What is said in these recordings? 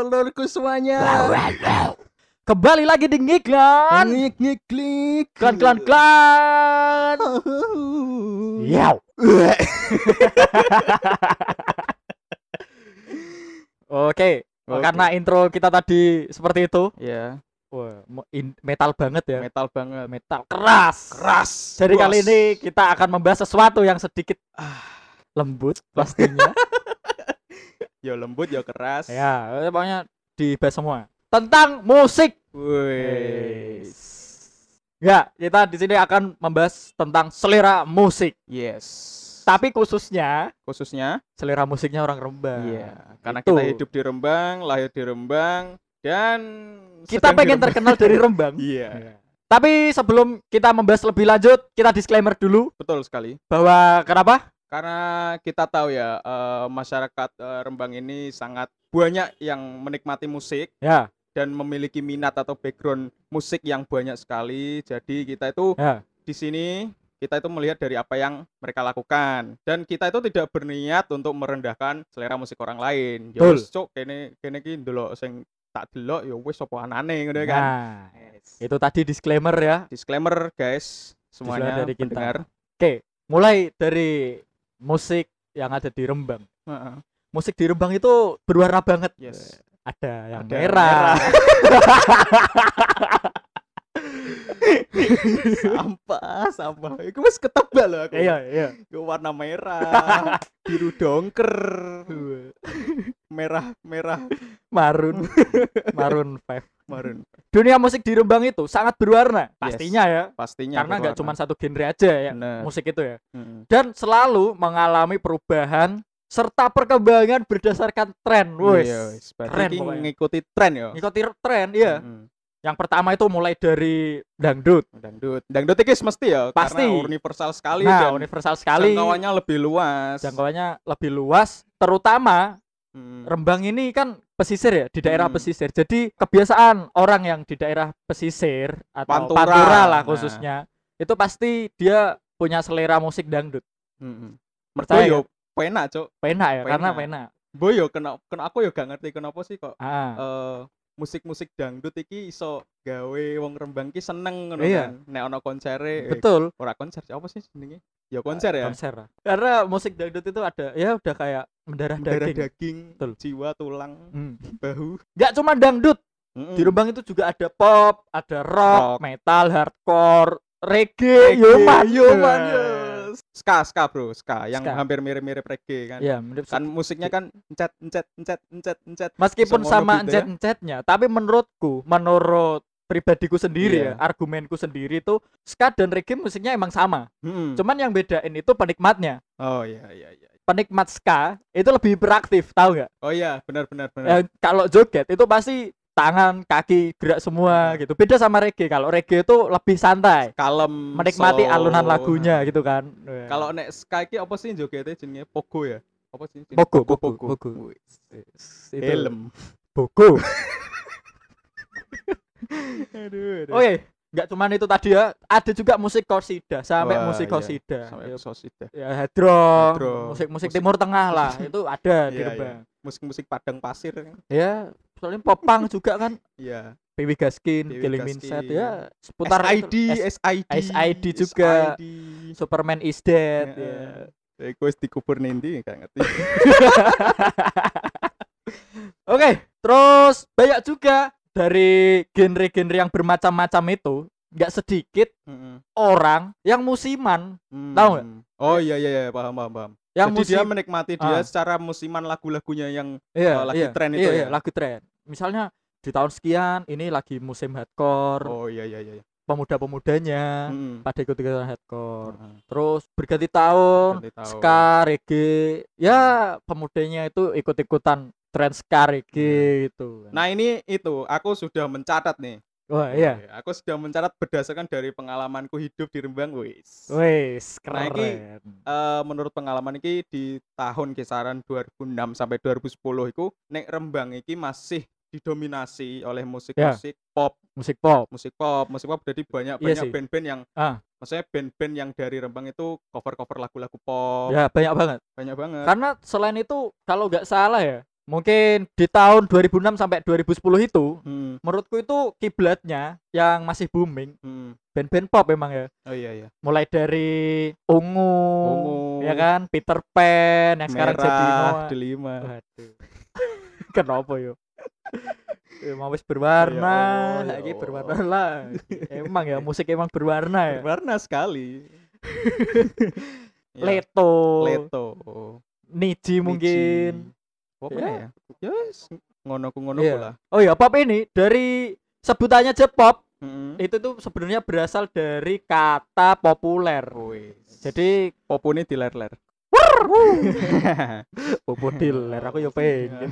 Lolorku semuanya. Kembali lagi di Ngiklan. Ngik ngik klik. Klan klan klan. Yaw. Oke, karena intro kita tadi seperti itu, Ya, wah, metal banget ya. metal banget. Metal keras. Keras. Jadi kali ini kita akan membahas sesuatu yang sedikit ah, lembut pastinya. ya lembut ya keras. ya, pokoknya dibahas semua. Tentang musik. Wih. Ya, kita di sini akan membahas tentang selera musik. Yes. Tapi khususnya Khususnya selera musiknya orang Rembang. Iya, karena Itu. kita hidup di Rembang, lahir di Rembang dan Kita pengen Rembang. terkenal dari Rembang. Iya, Tapi sebelum kita membahas lebih lanjut, kita disclaimer dulu betul sekali. bahwa kenapa? Karena kita tahu ya eh, masyarakat eh, Rembang ini sangat banyak yang menikmati musik Ya, dan memiliki minat atau background musik yang banyak sekali. Jadi kita itu ya. di sini kita itu melihat dari apa yang mereka lakukan dan kita itu tidak berniat untuk merendahkan selera musik orang lain. Ya wis cuk kene kene iki ndelok sing tak delok ya wis apa anane ngono kan. Nah, itu tadi disclaimer ya. Disclaimer guys, semuanya dari kita. pendengar. Oke, mulai dari musik yang ada di Rembang. Heeh. Musik di Rembang itu berwarna banget. Yes. Ada yang Ada merah. sampah, sampah. Iku wis ketebak loh aku. Iya, iya. Iku warna merah, biru dongker, merah, merah, Marun. Marun 5. marun. Dunia musik di Rembang itu sangat berwarna. Yes. Pastinya ya. Pastinya Karena nggak cuma satu genre aja ya Bener. musik itu ya. Mm-mm. Dan selalu mengalami perubahan serta perkembangan berdasarkan tren. Wes. Iya, wis. Berarti Keren pokoknya. ngikuti tren ya. Ngikuti tren ya. Mm-mm. Yang pertama itu mulai dari dangdut. Dangdut. Dangdut iki mesti ya Pasti. karena universal sekali Nah, dan universal sekali. jangkauannya lebih luas. Jangkauannya lebih luas, terutama Mm. Rembang ini kan pesisir ya, di daerah Hmm. pesisir. Jadi kebiasaan orang yang di daerah pesisir atau Pantura. pantura, lah Nah. khususnya, itu pasti dia punya selera musik dangdut. Mm-mm. Percaya yo penak, Cuk. Penak ya, karena Penak. penak. Boy yo kena, kena aku yo gak ngerti kenapa sih kok Ah, eh musik-musik dangdut iki iso gawe wong Rembang ki seneng ngono Iya. kan. Nek ono konsere, eh, betul. ora konser apa sih jenenge? Ya konser ya. Konser. Karena musik dangdut itu ada ya udah kayak mendarah Darah daging. daging, Betul. jiwa, tulang, Hmm. bahu. Nggak cuma dangdut, Mm-mm. di Rembang itu juga ada pop, ada rock, Rock. metal, hardcore, reggae, Reggae, yoman, yoman, yes. Ska, ska bro, ska yang Ska. hampir mirip-mirip reggae kan. Ya, mirip Kan musiknya kan encet encet encet encet encet. Meskipun sama gitu ya. encet-encetnya, tapi menurutku, menurut pribadiku sendiri Iya. ya, argumenku sendiri itu ska dan reggae musiknya emang sama. Mm-mm. Cuman yang bedain itu penikmatnya. Oh iya iya iya. Penikmat ska itu lebih beraktif, tahu nggak? Oh iya, benar benar benar. Eh, kalau joget itu pasti tangan, kaki gerak semua Iya. gitu. Beda sama reggae. Kalau reggae itu lebih santai, Kalem. menikmati slow. alunan lagunya gitu kan. Eh, Kalau nek ska iki apa sih jogetnya jenenge pogo ya? Apa sih? Pogo, pogo, pogo, pogo. pogo. Helm. Aduh, aduh. Oke, nggak cuman itu tadi ya, ada juga musik kosida sampai Wah, musik iya. kosida. Sampai Ya, sosida. ya hadrong, musik-musik musik- Timur Tengah lah, itu ada di Iya, Rembang. Musik-musik padang pasir. Ya, soalnya popang juga kan, Iya. Baby Gaskin, Dewi Killing Gaskin. Mindset ya, seputar SID. S- SID, SID juga. SID. Superman is dead ya. Eh, gue dikubur nanti gak ngerti. Oke, terus banyak juga dari genre-genre yang bermacam-macam itu, nggak sedikit Mm-mm. orang yang musiman, Hmm. Tahu nggak? Oh iya iya iya paham paham paham. yang Jadi dia musim menikmati dia Ah. secara musiman lagu-lagunya yang Iya, uh, lagi iya, tren iya, itu iya, ya? lagu tren. Misalnya di tahun sekian ini lagi musim hardcore, oh iya iya iya. pemuda-pemudanya Mm-mm. pada ikut-ikutan hardcore. Heeh. Terus berganti tahun, tahun. ska, reggae, ya pemudanya itu ikut-ikutan tren ska reggae gitu. Nah ini itu aku sudah mencatat nih. Wah, iya. Aku sudah mencatat berdasarkan dari pengalamanku hidup di Rembang, wis. Nah, keren. iki, Eh, menurut pengalaman iki di tahun kisaran 2006 sampai 2010 itu nek Rembang iki masih didominasi oleh musik-musik pop, Musik pop. musik pop, musik pop jadi banyak Iya banyak band-band yang Ah. maksudnya band-band yang dari Rembang itu cover-cover lagu-lagu pop, Ya, banyak banget. banyak banget. Karena selain itu kalau nggak salah ya, mungkin di tahun 2006 sampai 2010 itu Hmm, menurutku itu kiblatnya yang masih booming hmm. band-band pop memang ya Oh iya iya. mulai dari Ungu, Ungu. ya kan Peter Pan yang sekarang jadi Merah, Noah delima. waduh kenapa yo Ya, mau wis berwarna, Ya ya lagi Allah. berwarna lah. Emang ya musik emang berwarna ya. Berwarna sekali. Ya, Leto, Leto. Niji mungkin. Apa Ya. ya? Ya, wis, ngono ku ngono Iya. pula. Oh ya pop ini dari sebutannya aja pop Heeh. itu tuh sebenarnya berasal dari kata populer. Wis. Jadi popune diler-ler. populer aku ya pengen.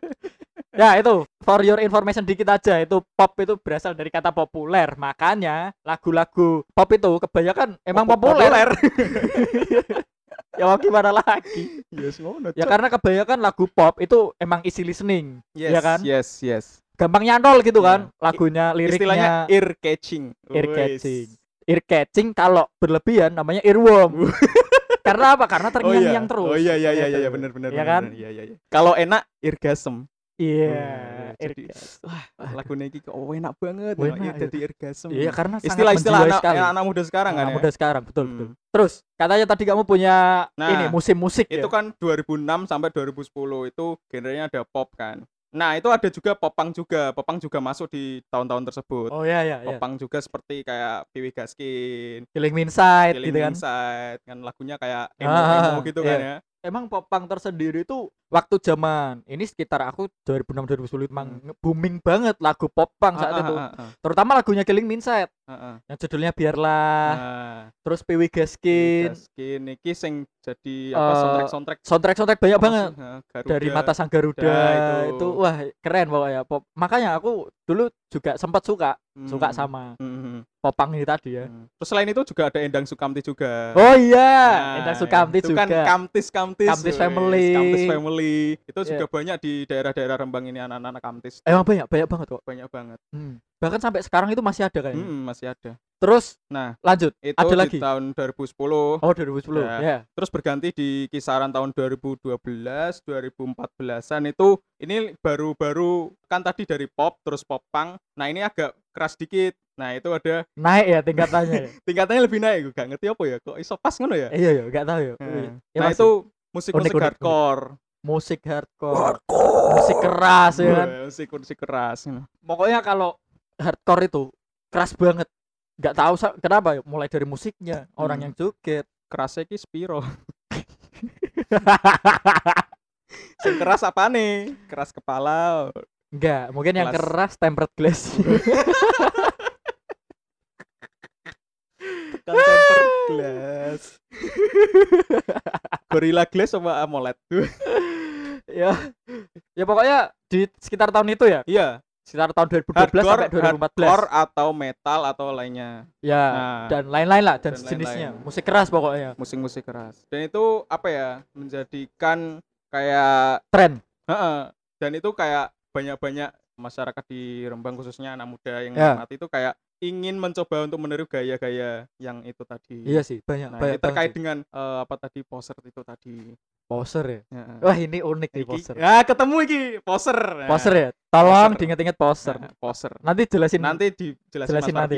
ya itu for your information dikit aja itu pop itu berasal dari kata populer makanya lagu-lagu pop itu kebanyakan emang Pop- populer, ya mau gimana lagi Yes, ngono. ya karena kebanyakan lagu pop itu emang easy listening yes, ya kan? Yes, yes. gampang nyantol gitu Iya. kan lagunya Istilahnya liriknya ear catching. ear catching ear catching kalau berlebihan namanya earworm karena apa karena terngiang-ngiang terus Oh iya iya iya Gitu. iya benar benar. ya kan. Iya iya iya. Kalau enak irgasm. iya jadi- catching. Wah, lagunya iki kok oh, enak banget. Enak, Enak, ya. jadi iya karena Istilah-istilah menjiwai anak, sekali. anak muda sekarang kan Anak ya. muda sekarang betul Hmm. betul terus katanya tadi kamu punya Nah, ini musim musik Itu ya? kan 2006 sampai 2010 itu genrenya ada pop kan. Nah, itu ada juga popang juga. Popang juga masuk di tahun-tahun tersebut. oh iya iya iya Popang juga seperti kayak Piwi Gaskin, Killing Me Inside Killing gitu kan Inside, kan lagunya kayak Ah, emo-emo gitu kan iya. ya. emang popang tersendiri itu waktu zaman ini sekitar aku 2006 2010 emang booming banget lagu popang saat Hmm. Ah, itu ah, ah, terutama lagunya Killing ah, ah. yang judulnya biarlah Nah, terus PW Gaskin Gaskin iki sing jadi apa Eh, soundtrack-soundtrack soundtrack soundtrack banyak apa banget? Nah, Garuda. dari mata sang Garuda itu. itu. wah keren pokoknya pop makanya aku dulu juga sempat suka suka Hmm, sama hmm, hmm, popang ini tadi ya hmm. Terus selain itu juga ada Endang Sukamti juga. oh iya Nah, Endang Sukamti itu juga kan Kamtis Kamtis. Kamtis Family. Kamtis Family. Itu Iya. juga banyak di daerah-daerah Rembang ini anak-anak Kamtis. emang banyak banyak banget kok Banyak banget. Hmm. bahkan sampai sekarang itu masih ada kayaknya Hmm, masai ada. terus Nah, lanjut itu Ada di lagi? tahun 2010. oh 2010 Ya. ya Terus berganti di kisaran tahun 2012, 2014-an itu ini baru-baru kan tadi dari pop terus pop punk. Nah, ini agak keras dikit. Nah, itu ada naik ya tingkatannya ya tingkatannya lebih naik. Gue gak ngerti apa ya. Kok iso pas ngono ya? iya ya nggak tahu ya Nah, Ya, nah, masih. itu musik-musik hardcore. Musik hardcore musik keras ya kan Wah, Musik musik keras. pokoknya kalau hardcore itu keras banget nggak tahu kenapa ya mulai dari musiknya orang Hmm. yang joget Kerasnya ki spiro. Sing keras apa nih? Keras kepala. enggak mungkin yang Kelas. keras tempered glass Tekan glass. Gorilla glass sama AMOLED? ya ya pokoknya di sekitar tahun itu ya Iya, sekitar tahun 2012 hardcore, sampai 2014 hardcore atau metal atau lainnya. ya Nah, dan lain-lain lah dan, dan sejenisnya lain-lain. musik keras pokoknya musik-musik keras. Dan itu apa ya? Menjadikan kayak tren Heeh. Dan itu kayak banyak-banyak masyarakat di Rembang khususnya anak muda yang Ya. menikmati itu kayak ingin mencoba untuk meniru gaya-gaya yang itu tadi. iya sih banyak Nah, banyak ini terkait banget sih. dengan eh, apa tadi poser itu tadi. poser ya Heeh. wah ini unik nih poser Ya, ketemu iki poser. Nah, poser ya tolong diinget-inget poser nah, poser. nanti jelasin Nanti dijelasin Jelasin nanti.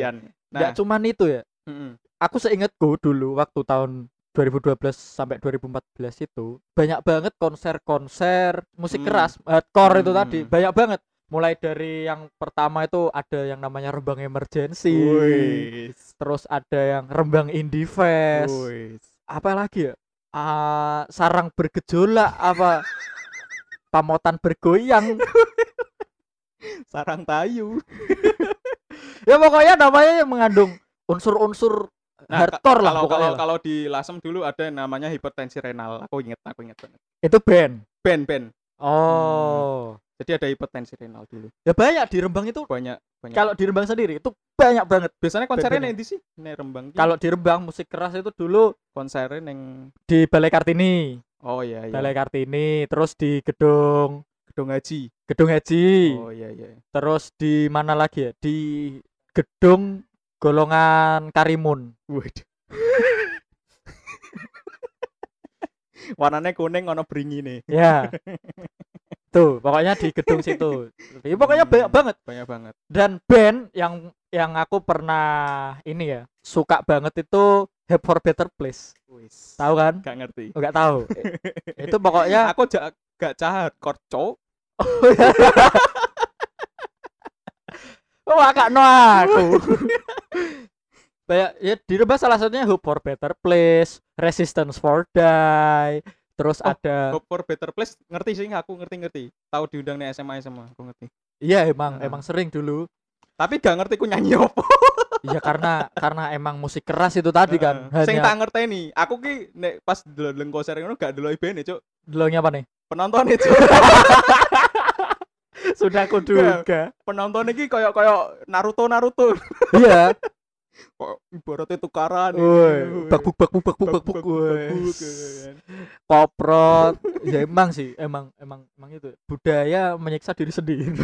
Nggak Nah, cuman itu ya mm-mm. aku seingatku dulu waktu tahun 2012 sampai 2014 itu banyak banget konser-konser musik Hmm. keras hardcore itu Hmm. tadi banyak banget mulai dari yang pertama itu ada yang namanya Rembang Emergency Wis. terus ada yang Rembang Indie Fest apa lagi ya Ah, sarang bergejolak apa pamotan bergoyang Sarang tayu. ya pokoknya namanya yang mengandung unsur-unsur Nah, hardcore ka- lah kalau pokoknya kalau kalau di Lasem dulu ada yang namanya hipertensi renal. Aku inget, aku inget banget. itu band Band, band. oh Jadi ada hipertensi renal dulu. ya banyak di Rembang itu Banyak banyak. kalau di Rembang sendiri itu banyak banget biasanya konsernya band-bandnya. nanti sih? Nek Rembang. kalau di Rembang musik keras itu dulu konsernya neng di Balai Kartini Oh iya iya. Balai Kartini terus di gedung Gedung Haji. gedung Haji Oh iya iya. terus di mana lagi ya di gedung golongan Karimun Waduh. Warnanya kuning ono beringi nih. ya Tuh, pokoknya di gedung situ. Ya, pokoknya banyak Hmm. banget. banyak banget Dan band yang yang aku pernah ini ya suka banget itu Help for Better Place. wis Tahu kan? gak ngerti Enggak tahu. itu pokoknya aku jak gak cah hardcore cowok Oh, agak no aku. Kayak ya dirubah salah satunya Hope for Better Place, Resistance for Die, terus Oh, ada Hope for Better Place ngerti sih aku ngerti ngerti tahu diundang nih SMA SMA aku ngerti iya emang Heeh. emang sering dulu. tapi gak ngerti ku nyanyi apa Iya karena karena emang musik keras itu tadi kan. Heeh. sing Hanya tak ngerti nih aku ki nek pas delok konser ngono gak delok ibene cuk deloknya apa nih? penonton itu Sudah aku duga. penonton iki koyo koyo Naruto Naruto Iya. ibaratnya tukaran Woi, bakbuk bakbuk bakbuk bakbuk. woi. kan. Koprot. ya emang sih, emang emang emang itu budaya menyiksa diri sendiri.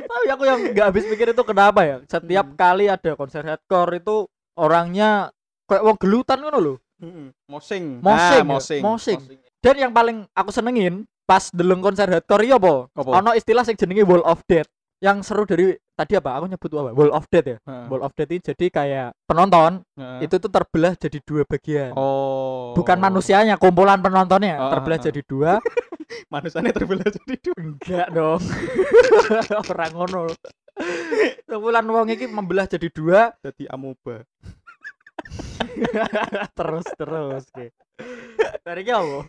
Tapi aku yang nggak habis pikir itu kenapa ya? Setiap Hmm. kali ada konser hardcore itu orangnya kayak wong gelutan ngono loh. Mm-mm. Mosing. Mosing Ah, ya? mosing. Mosing. Dan yang paling aku senengin pas deleng konser hardcore iya apa? Apa? Ono istilah sing jenenge Wall of Death. Yang seru dari tadi apa? Aku nyebut apa? Wall of Death ya. Heeh. Wall of Death ini jadi kayak penonton Heeh. itu tuh terbelah jadi dua bagian. oh. Bukan manusianya, kumpulan penontonnya Oh, terbelah jadi dua. Manusianya terbelah jadi dua. Enggak dong. Orang ngono. Kumpulan wong iki membelah jadi dua Jadi amuba. terus terus. Oke. Apa?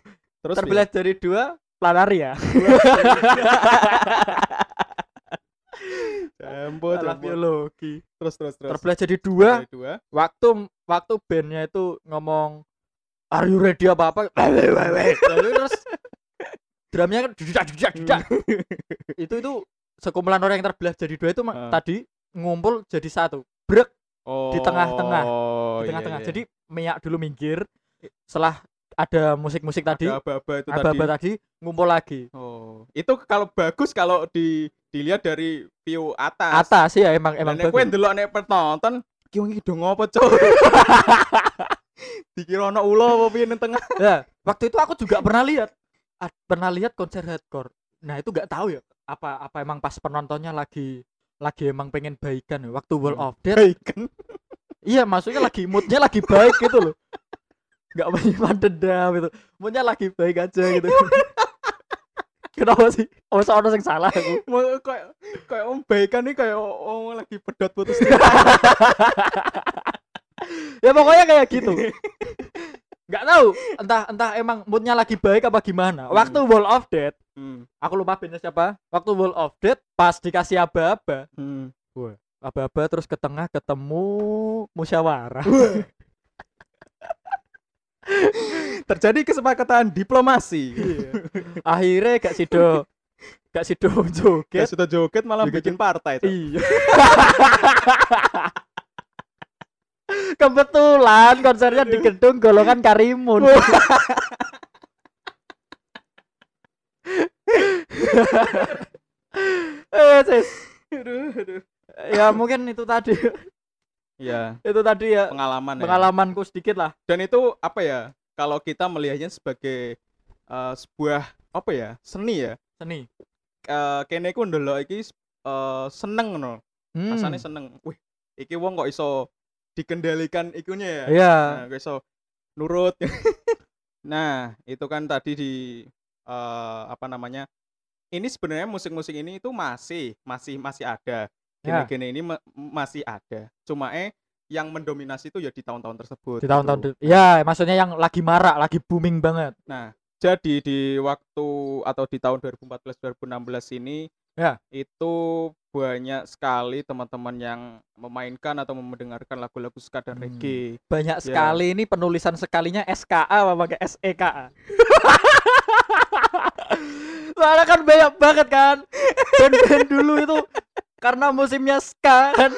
Terus terbelah jadi dua planaria. Jambo, Anak jambo. biologi. Terus terus terus. Terbelah jadi dua. Dari dua. Waktu waktu bandnya itu ngomong Are you ready apa apa? Lalu terus drumnya kan judak judak judak. itu itu sekumpulan orang yang terbelah jadi dua itu Ah. tadi ngumpul jadi satu. Brek Oh. Di tengah-tengah. Oh, di iya, tengah-tengah. iya. Jadi minyak dulu minggir. Setelah ada musik-musik tadi, aba-aba itu tadi. aba-aba tadi ngumpul lagi. Oh. Itu kalau bagus kalau di dilihat dari view atas. Atas ya emang emang nek kowe ndelok nek penonton ki wong iki do ngopo, Cuk? Dikira ana ulo apa piye tengah. Ya, waktu itu aku juga pernah lihat pernah lihat konser hardcore. Nah, itu nggak tahu ya apa apa emang pas penontonnya lagi lagi emang pengen baikan ya. Waktu World Hmm. of Death. Bacon. Iya, maksudnya lagi moodnya lagi baik gitu loh. Nggak menyimpan dendam gitu. Moodnya lagi baik aja gitu. Kenapa sih? Oh, soalnya yang salah aku. Mau kayak kayak om baikan nih kayak om lagi pedot putus ya pokoknya kayak gitu. Nggak tahu, entah entah emang moodnya lagi baik apa gimana. Waktu World of Death, Hmm. aku lupa bandnya siapa. Waktu World of Death pas dikasih aba-aba, Hmm. aba-aba terus ke tengah ketemu musyawarah. Terjadi kesepakatan diplomasi. Iya. Akhirnya gak sido gak sido Gak joget. sudah joget malah Joget. bikin partai tuh. Iya. Kebetulan konsernya di gedung golongan Karimun. eh, sis. Aduh, aduh. Ya mungkin itu tadi. Iya, itu tadi ya pengalaman ya. pengalamanku sedikit lah. Dan itu apa ya? Kalau kita melihatnya sebagai eh, sebuah apa ya? Seni ya. Seni. Eh kene ku ndelok iki eh, seneng ngono. Hmm. Rasane seneng. Wih, iki wong kok iso dikendalikan ikunya ya. Iya. Nah, kok iso nurut. nah, itu kan tadi di eh, apa namanya? Ini sebenarnya musik-musik ini itu masih masih masih ada. Ya. Gene-gene ini ma- masih ada. Cuma eh yang mendominasi itu ya di tahun-tahun tersebut. Di tahun-tahun gitu. de- Ya, maksudnya yang lagi marak, lagi booming banget. Nah, jadi di waktu atau di tahun 2014-2016 ini Ya. itu banyak sekali teman-teman yang memainkan atau mendengarkan lagu-lagu ska dan Hmm. reggae. Banyak Ya. sekali ini penulisan sekalinya SKA apa pakai SEKA. Soalnya kan banyak banget kan. Band-band dulu itu karena musimnya ska kan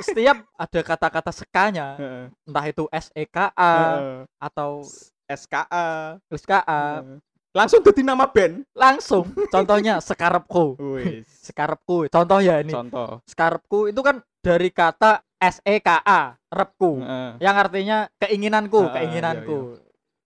setiap ada kata-kata skanya Heeh. entah itu SEKA Heeh. atau SKA. SKA Heeh. Langsung jadi nama band. langsung contohnya sekarepku sekarepku contoh ya ini Contoh. sekarepku itu kan dari kata SEKA repku Heeh. yang artinya keinginanku keinginanku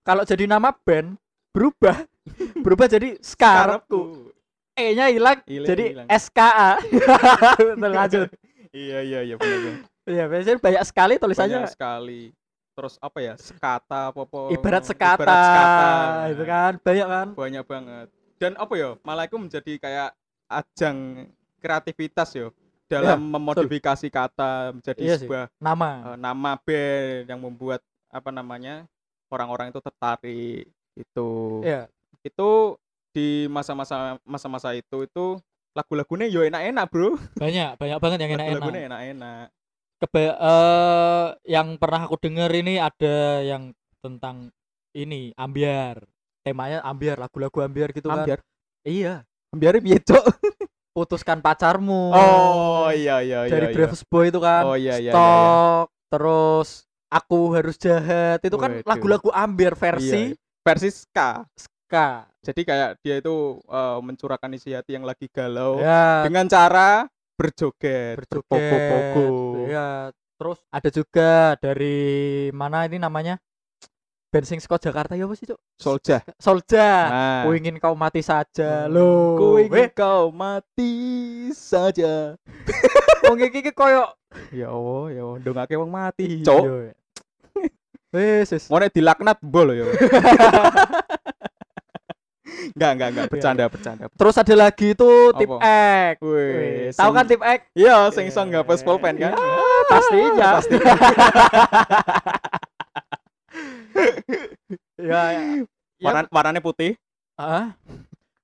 kalau jadi nama band berubah berubah jadi skarepku E-nya hilang jadi hilang. SKA Betul, lanjut Iya iya iya benar. Iya, biasanya banyak sekali tulisannya Banyak sekali. Terus apa ya? Sekata apa apa. ibarat sekata, Ibarat sekata. itu kan banyak kan Banyak banget. Dan apa ya? Malah itu menjadi kayak ajang kreativitas yo dalam memodifikasi kata menjadi Iya sih. sebuah nama eh, nama band yang membuat apa namanya orang-orang itu tertarik itu Iya. itu di masa-masa masa-masa itu itu lagu-lagunya yo enak-enak bro. Banyak banyak banget yang lagu-lagunya enak-enak. Enak-enak Keba- eh, yang pernah aku denger ini ada yang tentang ini ambiar. Temanya ambiar lagu-lagu ambiar gitu kan. Ambiar? Iya. Ambiar piye cok? Putuskan pacarmu. Oh iya iya iya dari iya. Bravos Boy itu kan. Oh iya iya iya, iya. stok terus aku harus jahat. Itu kan lagu-lagu ambiar versi Iya. versi ska ska jadi kayak dia itu eh, mencurahkan isi hati yang lagi galau ya dengan cara berjoget, berjoget berpogo-pogo. ya terus ada juga dari mana ini namanya Bensing Scott Jakarta ya apa sih cuk Solja. Solja Nah, Ku ingin kau mati saja Hmm. lo ku ingin eh kau mati saja. wong iki iki koyo Ya Allah, ya Allah, ndongake wong mati. Cok, Iya. wes wes ngene dilaknat bol ya. Enggak, enggak, enggak, Iya, bercanda, bercanda. terus ada lagi itu tip? X Wih, tahu kan tip X Iya, sing iso ngapus pulpen kan? Ya, pastinya Pasti. ya ya. Warna, warnanya putih. ah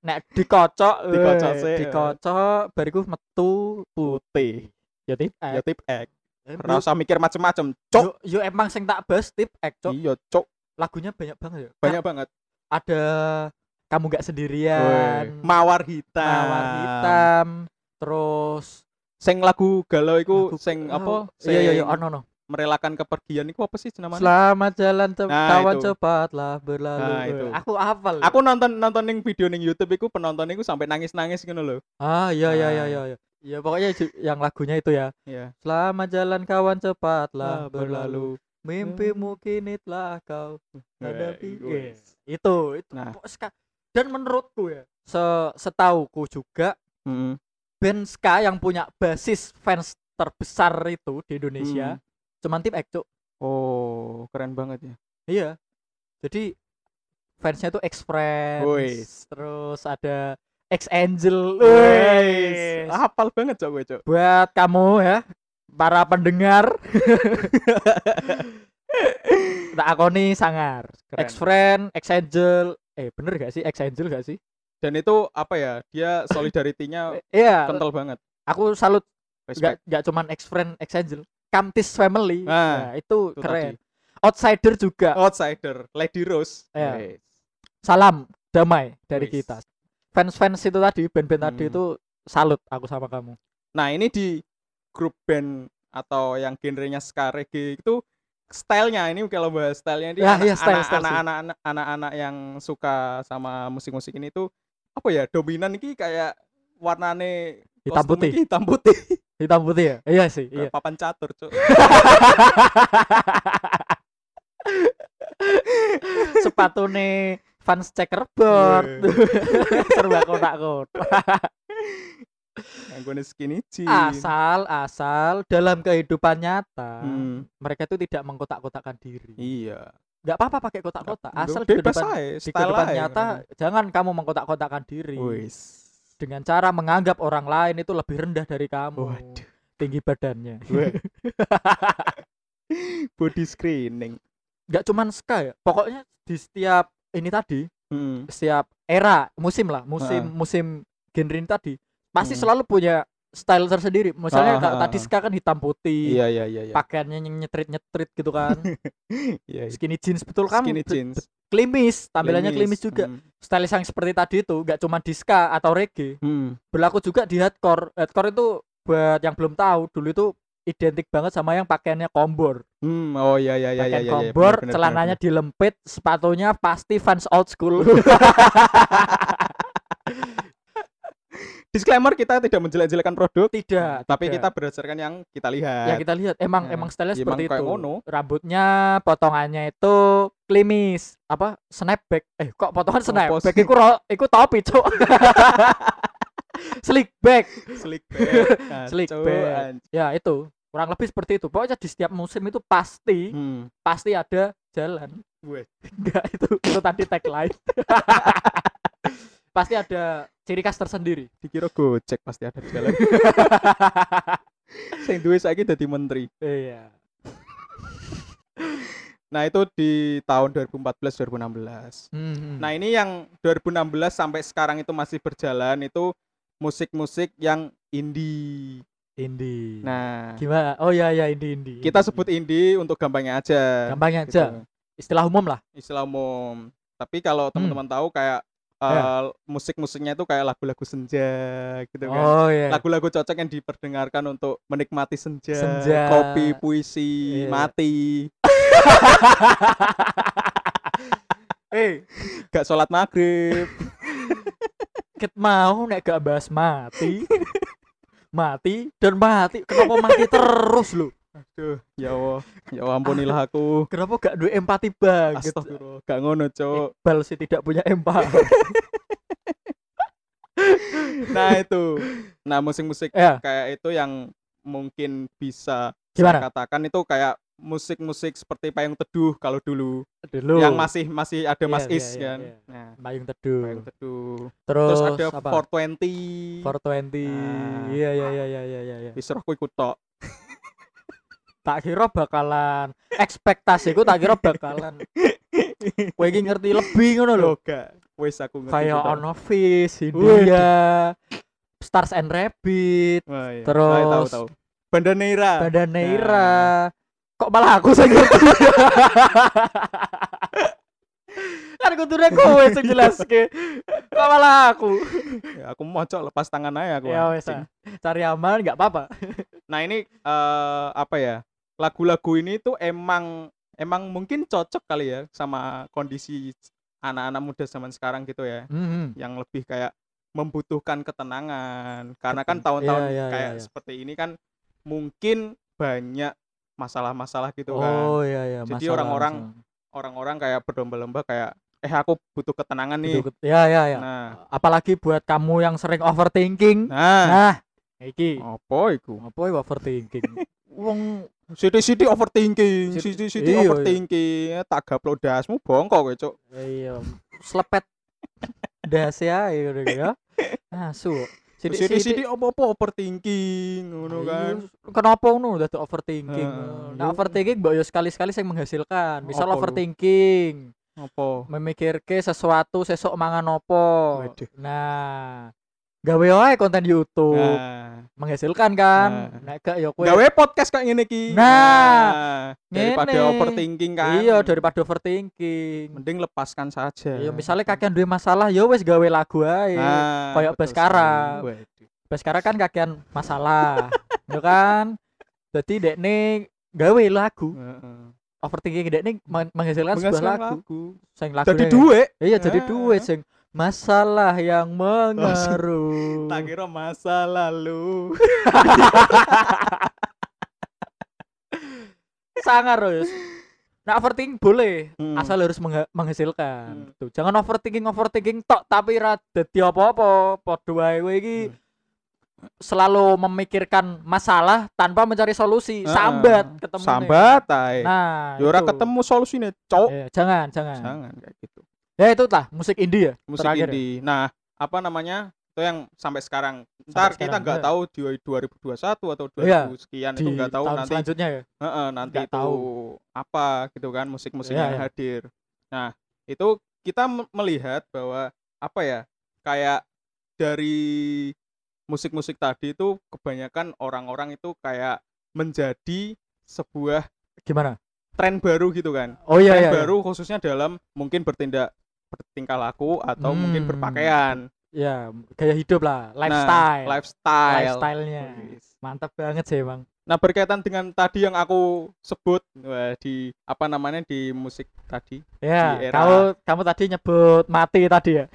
nek dikocok Dikocok sih, dikocok bariku metu Putih. ya tip X Ya tip X. Eh, Ora usah mikir macem-macem. Cok. yo, yo emang sing tak bahas tip X cok Iya, cok. lagunya banyak banget ya Banyak banget. ada kamu gak sendirian Mawar hitam. mawar hitam terus Sing lagu galau iku lagu- sing oh, apa? iya iya iya Sing ono no merelakan kepergian iku apa sih namanya? selamat jalan cep- Nah, kawan itu. cepatlah berlalu Nah, itu. aku hafal Aku nonton nonton ning video ning YouTube iku penonton iku sampai nangis-nangis ngono lho. ah iya iya iya Nah. iya iya ya pokoknya yang lagunya itu ya Iya. selamat jalan kawan cepatlah Lah berlalu mimpimu kini telah kau hadapi Weh, Yes. itu itu Nah. Dan menurutku ya se setauku juga Mm-mm. band ska yang punya basis fans terbesar itu di Indonesia Mm. cuman tip X. Oh, keren banget ya. iya jadi fansnya tuh X Friends terus ada X Angel Wis. hafal banget cok gue cok. buat kamu ya para pendengar tak akoni sangar Keren. X Friend X Angel eh bener gak sih X Angel gak sih Dan itu apa ya? Dia solidaritinya Eh, iya kental banget. aku salut Respect. gak, gak cuman X Friend X Angel Kamtis Family Nah, nah, itu, Itu keren tadi. Outsider juga Outsider, Lady Rose. Iya. Wes. salam damai dari kita fans-fans itu tadi band-band tadi Hmm. itu salut aku sama kamu Nah, ini di grup band atau yang genrenya ska reggae itu stylenya ini kalau bahas stylenya ini Ya, iya, style, anak-anak anak- anak-anak yang suka sama musik-musik ini tuh apa ya dominan ini kayak warnane Hitam putih. hitam putih. Hitam putih ya? Iya sih iya. papan catur cuk. Sepatu nih fans checkerboard serba kotak-kotak yang gue skinny jeans. Asal asal dalam kehidupan nyata Hmm, mereka itu tidak mengkotak-kotakan diri. Iya. Nggak apa-apa pakai kotak-kotak asal di kehidupan, aja di kehidupan aja. nyata jangan kamu mengkotak-kotakan diri. Wis. dengan cara menganggap orang lain itu lebih rendah dari kamu. Waduh. tinggi badannya. Body screening. Nggak cuman ska ya pokoknya di setiap ini tadi Hmm, setiap era musim lah musim Heeh. musim genre ini tadi pasti Hmm. selalu punya style tersendiri misalnya Ah, ah, tadi ah. ska kan hitam putih iya iya iya iya pakaiannya yang nyetrit nyetrit gitu kan iya iya. skinny jeans betul kan skinny jeans klimis tampilannya klimis juga Hmm. style yang seperti tadi itu nggak cuma di ska atau reggae Hmm. berlaku juga di hardcore hardcore itu buat yang belum tahu dulu itu identik banget sama yang pakaiannya kombor Hmm, oh iya iya iya iya pakaian iya. iya, kombor bener, bener, celananya bener, dilempit sepatunya pasti fans old school. disclaimer kita tidak menjelek-jelekan produk Tidak, tapi tidak. kita berdasarkan yang kita lihat ya kita lihat emang Nah, emang stylenya ya seperti emang itu. ngono. Rambutnya potongannya itu klimis, apa? Snapback. Eh, kok potongan snapback? Iku ro, iku topi, Cuk. Slick back. slick back Slick back. Ya, itu. Kurang lebih seperti itu. Pokoknya di setiap musim itu pasti hmm. pasti ada jalan. Weh. Enggak itu itu tadi tagline. Pasti ada ciri khas tersendiri. dikira gojek pasti ada di jalan sing duwe saiki dadi menteri Iya. nah itu di tahun 2014 2016 Hmm. nah ini yang 2016 sampai sekarang itu masih berjalan itu musik-musik yang indie indie. nah gimana? Oh ya ya indie indie. kita indie. sebut indie untuk gampangnya aja gampangnya gitu. aja. Istilah umum lah. istilah umum tapi kalau Hmm. teman-teman tahu kayak Ya. eh, musik-musiknya itu kayak lagu-lagu senja gitu kan Oh iya. lagu-lagu cocok yang diperdengarkan untuk menikmati senja, Senja. kopi, puisi, Iya. mati, Eh, gak sholat maghrib. ket mau nek gak bahas mati. mati dan mati. Kenapa mati terus lu? Aduh, ya Allah, ya Allah ampunilah aku. Kenapa gak duwe empati banget? Astagfirullah, gak ngono, Cok. Iqbal sih tidak punya empati. Nah, itu. Nah, musik-musik ya, kayak itu yang mungkin bisa Gimana? saya katakan itu kayak musik-musik seperti Payung Teduh kalau dulu dulu. yang masih masih ada Mas Iya, Is iya, iya, kan. iya. Nah, Payung Teduh. Payung Teduh. Terus, Terus, ada apa? 420. 420. Nah. Iya iya iya iya iya iya. Wis roh ku ikut tok. Tak kira bakalan ekspektasiku tak kira bakalan kowe iki ngerti lebih ngono lho. Gak. Wis aku ngerti. Kayak. Ono Fish, India, Stars and Rabbit, Wah, iya. Terus- Ah, tahu tahu. Bandaneira. Bandaneira. Kok malah aku sing ngerti? kan kudune kowe sing jelaske. Kok malah aku? Ya, aku mocok lepas tangan aja aku. Ya wes. anjing. ah. Cari aman enggak apa-apa. Nah, ini eh apa ya? Lagu-lagu ini tuh emang emang mungkin cocok kali ya sama kondisi anak-anak muda zaman sekarang gitu ya. Mhm. Yang lebih kayak membutuhkan ketenangan. Karena kan tahun-tahun iya, iya, kayak iya, iya. seperti ini kan mungkin banyak masalah-masalah gitu kan. Oh iya iya, Jadi masalah, orang-orang masalah. Orang-orang kayak berlomba-lomba kayak eh aku butuh ketenangan nih. Betul. Ya ya ya. Nah, Apalagi buat kamu yang sering overthinking. nah, Nah, iki apa iku? apa overthinking? Wong Siti-siti overthinking, Siti- siti-siti iya, iya. overthinking. Tak gaplok dasmu bongkok kowe, Cuk. iya slepet ae ngono iki ya. Asu. Siti-siti apa-apa overthinking ngono kan. Kenapa ngono dadi overthinking? Heeh, Nah, overthinking mbok yo sekali-sekali sing menghasilkan. Misal Apa lu? overthinking, Apa? memikirke sesuatu sesuk mangan opo. Nah, gawe wae konten YouTube. Nah, Menghasilkan kan? Nah. Nek yo kowe gawe podcast kayak ngene iki. Nah, daripada ngene. overthinking kan. Iya, daripada overthinking. mending lepaskan saja. Iya, misalnya kakean duwe masalah, yo wis gawe lagu ae. Nah, kayak Baskara. Baskara kan kakean masalah, yo kan? Jadi dekne gawe lagu. Heeh. Overthinking dekne men- menghasilkan sebuah Menghasilkan lagu. lagu. Sing lagu Jadi duit. Iya, jadi duit sing masalah yang mengaruh. Tak kira masa lalu. Sangar wis. Nah, overthinking boleh, Hmm. asal harus mengha- menghasilkan. Hmm. Gitu. Jangan overthinking overthinking tok tapi ra dadi apa-apa. Padha wae kowe iki Hmm. selalu memikirkan masalah tanpa mencari solusi. Sambat ketemu. Sambat ae. Nah, Ya ora ketemu solusine, cok. Eh, jangan, jangan. Jangan kayak gitu. Ya itu lah musik indie ya. Musik terakhir ya? indie. Nah, apa namanya? Itu yang sampai sekarang. Ntar kita sekarang, nggak iya. tahu di 2021 atau 2000 Iya, sekian itu nggak tahu nanti selanjutnya ya. Heeh, nanti Nggak itu tahu. apa gitu kan musik-musik Iya, yang iya. hadir. Nah, itu kita me- melihat bahwa apa ya? Kayak dari musik-musik tadi itu kebanyakan orang-orang itu kayak menjadi sebuah Gimana? tren baru gitu kan. Oh iya tren iya. baru khususnya dalam mungkin bertindak bertingkah laku atau mungkin Hmm. berpakaian. Ya, gaya hidup lah, Nah, lifestyle. lifestyle. Lifestyle-nya. Mantap banget sih, Bang. Nah, berkaitan dengan tadi yang aku sebut di apa namanya di musik tadi. Ya, Di era- kamu kamu tadi nyebut mati tadi ya.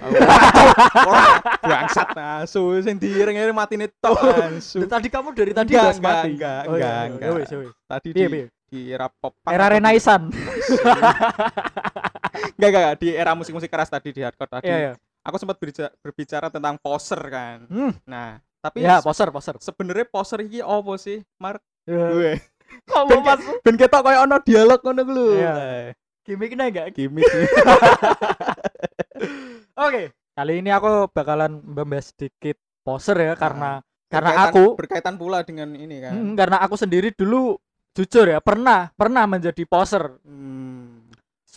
Ora bangsat asu sing diiring-iring matine tok asu. Tadi kamu dari tadi Enggak, enggak, mati. enggak, Oh, enggak, iya, enggak. ya wis, ya wis. Tadi di di era pop Era Renaissance. Enggak, enggak, di era musik-musik keras tadi di hardcore tadi. Iya, iya. Aku sempat berbicara, berbicara tentang poser kan. Hmm. Nah, tapi Ya, se- poser, poser. sebenarnya poser iki opo sih, Mark? Ya. Gue. Kamu mas Ben ketok koyo ono dialog ngono ku lho. Iya. Gimmicknya enggak? Gimik. Oke. Kali ini aku bakalan membahas sedikit poser ya karena karena Berkaitan- aku berkaitan pula dengan ini kan. Hmm, karena aku sendiri dulu jujur ya pernah pernah menjadi poser Hmm,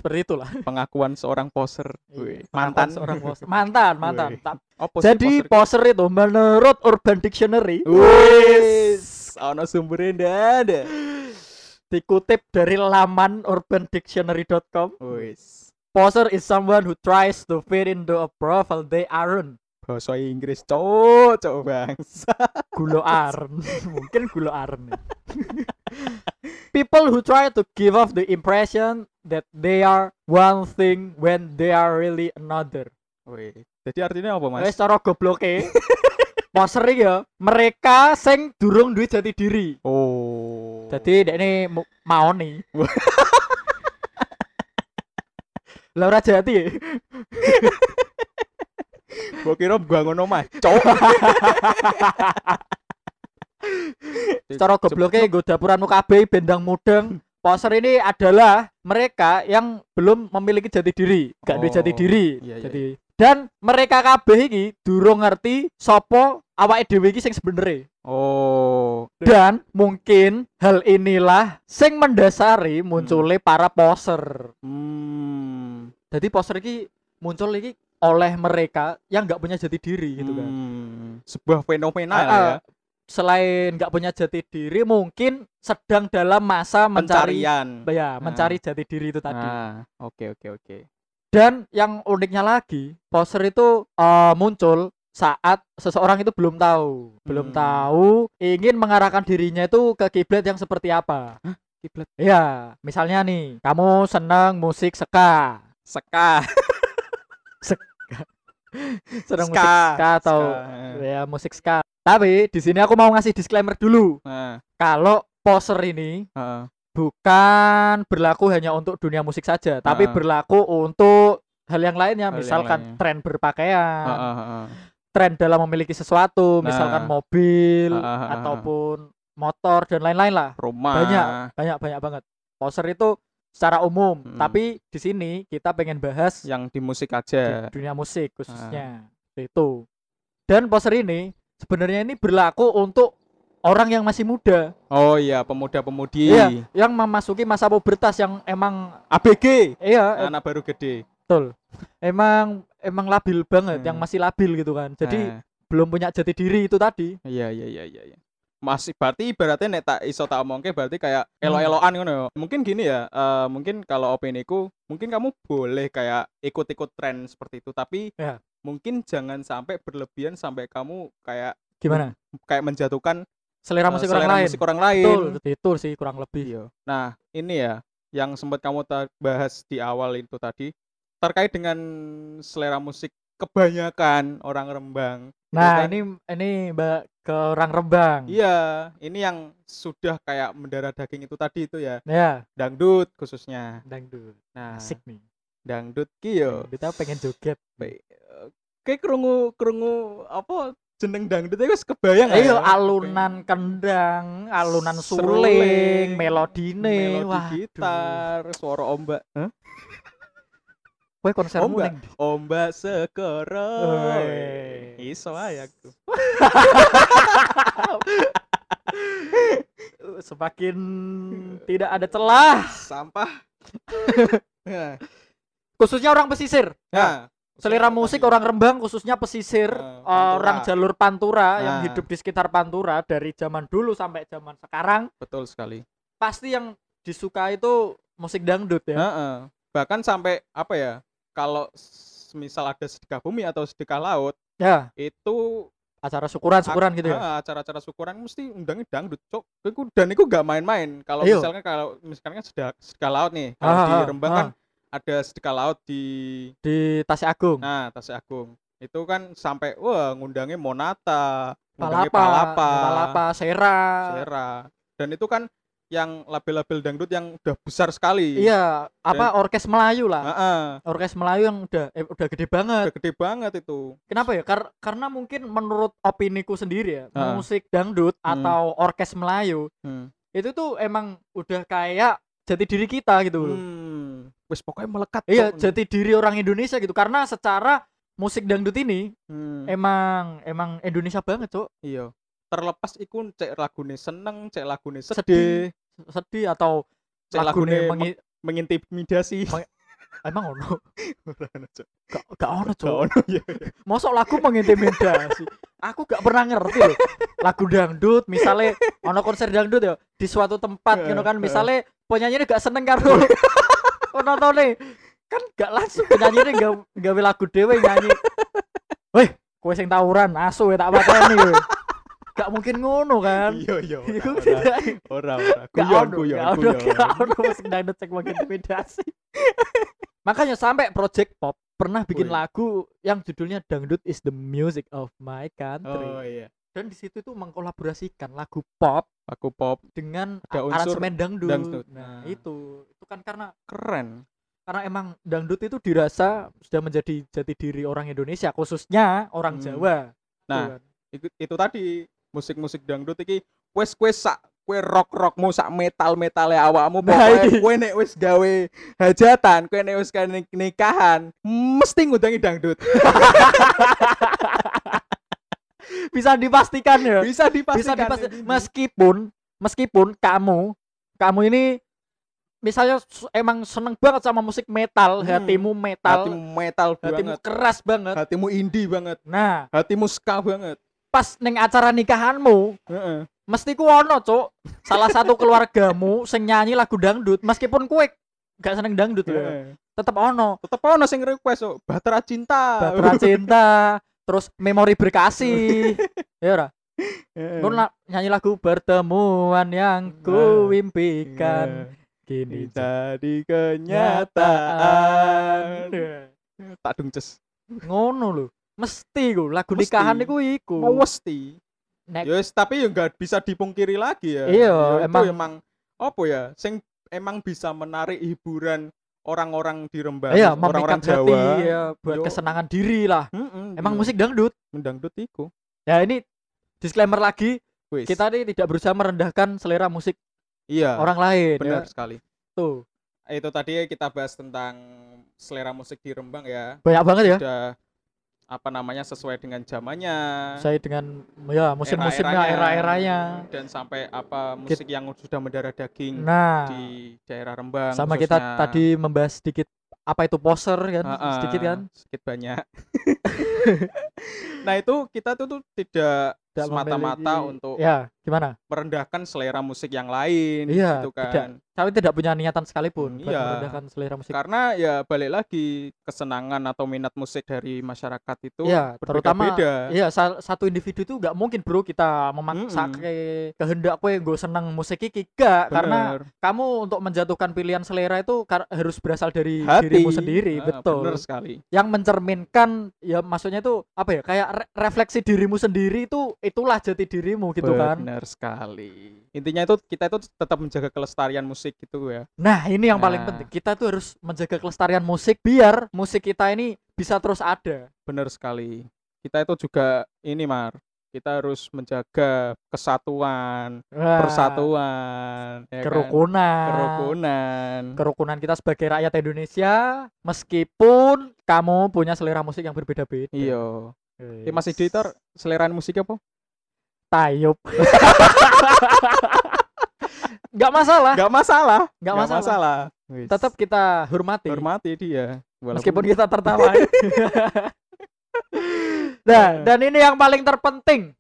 seperti itulah pengakuan seorang poser. Wih, Pengakuan mantan seorang poser mantan mantan Wih. Ta- sih jadi poser? poser itu menurut Urban Dictionary Wis, ono sumbernya ndak ada. dikutip dari laman urbandictionary.com Wis. poser is someone who tries to fit into a profile they aren't Bahasa Inggris cok, cok bangsa. gulo aren mungkin gulo aren ya. people who try to give off the impression that they are one thing when they are really another Wih, jadi artinya apa, Mas? Wes cara gobloke. Poser ya, mereka sing durung duwe jati diri. Oh. Jadi dekne mu- mau nih. Ora jati gua kira bangun omah, cok. Cara gobloke nggo dapuranmu kabeh bendang mudeng. Poser ini adalah mereka yang belum memiliki jati diri, gak duwe jati Oh, diri. iya, iya. Jadi dan mereka kabeh iki durung ngerti sapa awake dhewe iki sing sebenere. Oh. Dan mungkin hal inilah sing mendasari munculnya para poser. Hmm. Jadi poster ini muncul lagi oleh mereka yang nggak punya jati diri gitu kan. Hmm. Sebuah fenomena Ah, ya. Ah, Selain nggak punya jati diri, mungkin sedang dalam masa mencari Pencarian. ya mencari jati diri itu tadi. Nah, oke oke oke. Dan yang uniknya lagi, poster itu eh, muncul saat seseorang itu belum tahu, belum Hmm. tahu ingin mengarahkan dirinya itu ke kiblat yang seperti apa. Kiblat Ya, misalnya nih, kamu senang musik ska, Seka. Senang Ska. musik ska atau Ska. ya musik ska. Tapi di sini aku mau ngasih disclaimer dulu. Nah, Kalau poser ini heeh. bukan berlaku hanya untuk dunia musik saja, tapi Ah. berlaku untuk hal yang lainnya, Hal yang misalkan lainnya. tren berpakaian, Heeh, heeh. tren dalam memiliki sesuatu, misalkan Nah. mobil Ah, ah, ah, ah. ataupun motor dan lain-lain lah. Rumah. Banyak, banyak banyak banget. Poser itu secara umum, Mm. tapi di sini kita pengen bahas yang di musik di aja. dunia musik Ah. khususnya. Itu. Dan poser ini sebenarnya ini berlaku untuk orang yang masih muda. Oh iya, pemuda-pemudi. Iya, yang memasuki masa pubertas yang emang ABG. iya, Anak baru gede. betul. Emang emang labil banget, Hmm. yang masih labil gitu kan. Jadi Nah, belum punya jati diri itu tadi. iya iya iya iya iya. Masih berarti ibaratnya nek tak iso tak omongke berarti kayak Hmm. elo-eloan ngono ya. Mungkin gini ya, eh, mungkin kalau opiniku mungkin kamu boleh kayak ikut-ikut tren seperti itu, tapi Ya. mungkin jangan sampai berlebihan sampai kamu kayak Gimana? kayak menjatuhkan Selera eh, musik selera orang lain. musik orang lain. Betul, itu sih kurang lebih. Iya. Nah, ini ya yang sempat kamu bahas di awal itu tadi terkait dengan selera musik kebanyakan orang Rembang. Nah, kan- ini ini Mbak ke orang Rembang. Iya, ini yang sudah kayak mendarah daging itu tadi itu ya, Ya, dangdut khususnya. dangdut. Nah, Asik nih. dangdut ki yo. Kita pengen joget. Baik, eh, Kayak krungu krungu apa jeneng dangdut itu wis kebayang Ayo ya? alunan kendang, alunan suling, melodine, melodi wah gitar, suara ombak. Hah? Kowe konser Ombak. ning ndi? Ombak sekoro. Weh. Iso ae aku. Semakin tidak ada celah, Sampah. Nah, khususnya orang pesisir. nah, Selera musik orang Rembang khususnya pesisir, Nah, Pantura. orang jalur Pantura yang Nah. hidup di sekitar Pantura dari zaman dulu sampai zaman sekarang betul sekali. pasti yang disuka itu musik dangdut ya. Heeh. Bahkan sampai apa ya? Kalau misal ada sedekah bumi atau sedekah laut, Ya, itu acara syukuran-syukuran gitu ya. Acara-acara syukuran mesti undangnya dangdut, Cok. Iku dan itu gak main-main. Kalau Iya. misalnya kalau misalnya sedekah, sedekah laut nih, kalau Ah, di Rembang ah. kan ada sedekah laut di Di Tasik Agung. nah Tasik Agung. Itu kan sampai wah ngundangnya Monata, ngundangnya Palapa, Palapa, Palapa, Sera. Sera. Dan itu kan yang label-label dangdut yang udah besar sekali. Iya, apa orkes Melayu lah. Heeh. Orkes Melayu yang udah eh, udah gede banget. Udah gede banget itu. Kenapa ya? Kar- karena mungkin menurut opiniku sendiri ya, Ah. musik dangdut Hmm. atau orkes Melayu Hmm. itu tuh emang udah kayak jati diri kita gitu loh. Hmm. Wis pokoknya melekat. Iya, Cok. jati diri orang Indonesia gitu. Karena secara musik dangdut ini Hmm. emang emang Indonesia banget, Cuk. Iya. Terlepas iku cek lagune seneng, cek lagune sedih, Sedih, sedih atau lagune mengi- mengintimidasi. Meng- emang ono Cok. gak gak ono, Gak Cuk. ono, iya. Mosok lagu mengintimidasi. Aku gak pernah ngerti loh. Lagu dangdut misalnya ono konser dangdut ya di suatu tempat gitu kan misalnya penyanyi gak seneng karo penontonnya kan gak langsung penyanyi gak gawe lagu dewe nyanyi. Weh, kowe sing tawuran asu ya tak pateni kowe. Gak mungkin ngono kan. Iya, iya. ora, Iku ora. tidak Ora, ora. gak Guyon, guyon, guyon. gak ono musik dangdut sing mengintimidasi. Makanya sampai Project Pop pernah bikin Wih. lagu yang judulnya Dangdut is the Music of My Country. Oh iya. Dan di situ tuh mengkolaborasikan lagu pop Aku pop dengan Ada unsur aransemen dangdut. dangdut. Nah, Nah. itu itu kan karena keren. karena emang dangdut itu dirasa sudah menjadi jati diri orang Indonesia khususnya orang Hmm. Jawa. Nah, kan. itu, itu tadi musik-musik dangdut iki wes wes sak kue rock rockmu sak metal metale awakmu Nah, pokoknya iki. kue nek wes gawe hajatan kue nek wes gawe nik- nikahan mesti ngudangi dangdut bisa dipastikan ya. bisa bisa dipastikan dipastikan ini. meskipun meskipun kamu kamu ini misalnya emang seneng banget sama musik metal Hmm. hatimu metal hatimu metal hatimu banget keras banget hatimu indie banget nah hatimu ska banget pas neng acara nikahanmu Heeh. mesti ku ono cuk. Salah satu keluargamu sing nyanyi lagu dangdut meskipun kue gak seneng dangdut Heeh. tetep ono. Tetep ono sing request oh, Bahtera Cinta. Batra cinta terus memori berkasih ya ora? Na- nyanyi lagu pertemuan yang ku impikan. Kini jadi kenyataan. Tak dungces. Ngono lho mesti ku lagu Mesti. nikahan iku iku mesti Nek- Yes, tapi ya nggak bisa dipungkiri lagi ya. Iya, Ya, itu emang- emang apa ya? Sing emang bisa menarik hiburan orang-orang di Rembang, iya orang-orang Jawa. hati ya buat Yo. kesenangan diri lah Mm-mm, emang iya. musik dangdut mendangdut iku. ya ini disclaimer lagi Wis. kita ini tidak berusaha merendahkan selera musik iya, orang lain benar ya. sekali. tuh Itu tadi kita bahas tentang selera musik di Rembang ya. banyak banget ya Sudah apa namanya sesuai dengan zamannya. saya dengan ya musim-musimnya era-eranya, dan sampai apa musik yang sudah mendarah daging nah. di daerah Rembang sama kita khususnya. tadi membahas sedikit apa itu poser kan? Ah, sedikit ah, kan? sedikit banyak. Nah itu kita tuh, tuh tidak Tidak semata-mata untuk ya gimana? Merendahkan selera musik yang lain Iya, gitu tidak. kan. Kami tidak punya niatan sekalipun Hmm, iya. merendahkan selera musik. karena ya balik lagi kesenangan atau minat musik dari masyarakat itu Iya, terutama berbeda-beda. iya sa- satu individu itu nggak mungkin bro kita memaksa kehendak kue gue seneng musik iki gak karena Bener. kamu untuk menjatuhkan pilihan selera itu harus berasal dari hati. dirimu sendiri Ah, betul. bener sekali. Yang mencerminkan ya maksudnya itu apa ya kayak re- refleksi dirimu sendiri itu itulah jati dirimu gitu kan bener sekali. Intinya itu kita itu tetap menjaga kelestarian musik gitu ya. Nah ini yang paling Nah. penting. Kita tuh harus menjaga kelestarian musik biar musik kita ini bisa terus ada. Bener sekali. Kita itu juga ini mar. Kita harus menjaga kesatuan Wah, persatuan ya kan? kerukunan. Kerukunan. Kerukunan kita sebagai rakyat Indonesia meskipun kamu punya selera musik yang berbeda-beda. Iya. Wis. Eh, Mas editor selera musik apa tayub nggak masalah. Nggak masalah. Nggak masalah, masalah. Tetap kita hormati. Hormati dia. Walaupun- meskipun kita tertawa. Nah dan ini yang paling terpenting.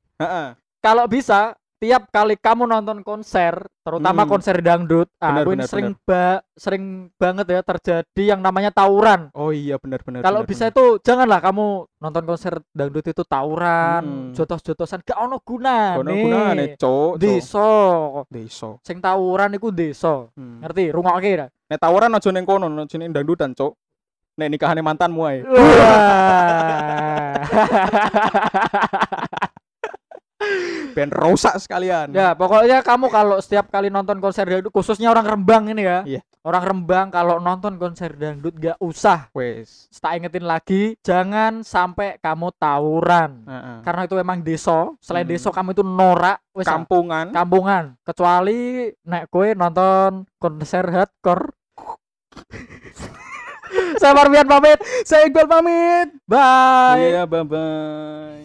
Kalau bisa setiap kali kamu nonton konser, terutama Hmm. konser dangdut, ah, Benar, aku ini benar, sering ba- sering banget ya terjadi yang namanya tawuran. Oh iya benar-benar. Kalau bisa itu janganlah kamu nonton konser dangdut itu tawuran, Hmm. jotos-jotosan gak ono gunane. Ono gunane, cuk. cuk. Desa. Deso. Sing tawuran iku desa. Hmm. Ngerti? Rungokke ra? Nek tawuran aja ning kono, aja ning dangdutan, cuk. Nek nikahane mantanmu ae. Ben rusak sekalian. ya, pokoknya kamu kalau setiap kali nonton konser dangdut khususnya orang Rembang ini ya. Iya. Orang Rembang kalau nonton konser dangdut gak usah. Wes. Tak ingetin lagi, jangan sampai kamu tawuran. Heeh. Karena itu emang desa, selain Hmm. desa kamu itu norak, ah, Kampungan. kampungan. Kecuali nek kue nonton konser hardcore. Saya Marwian pamit. Saya Iqbal pamit. Bye. Iya, bye bye.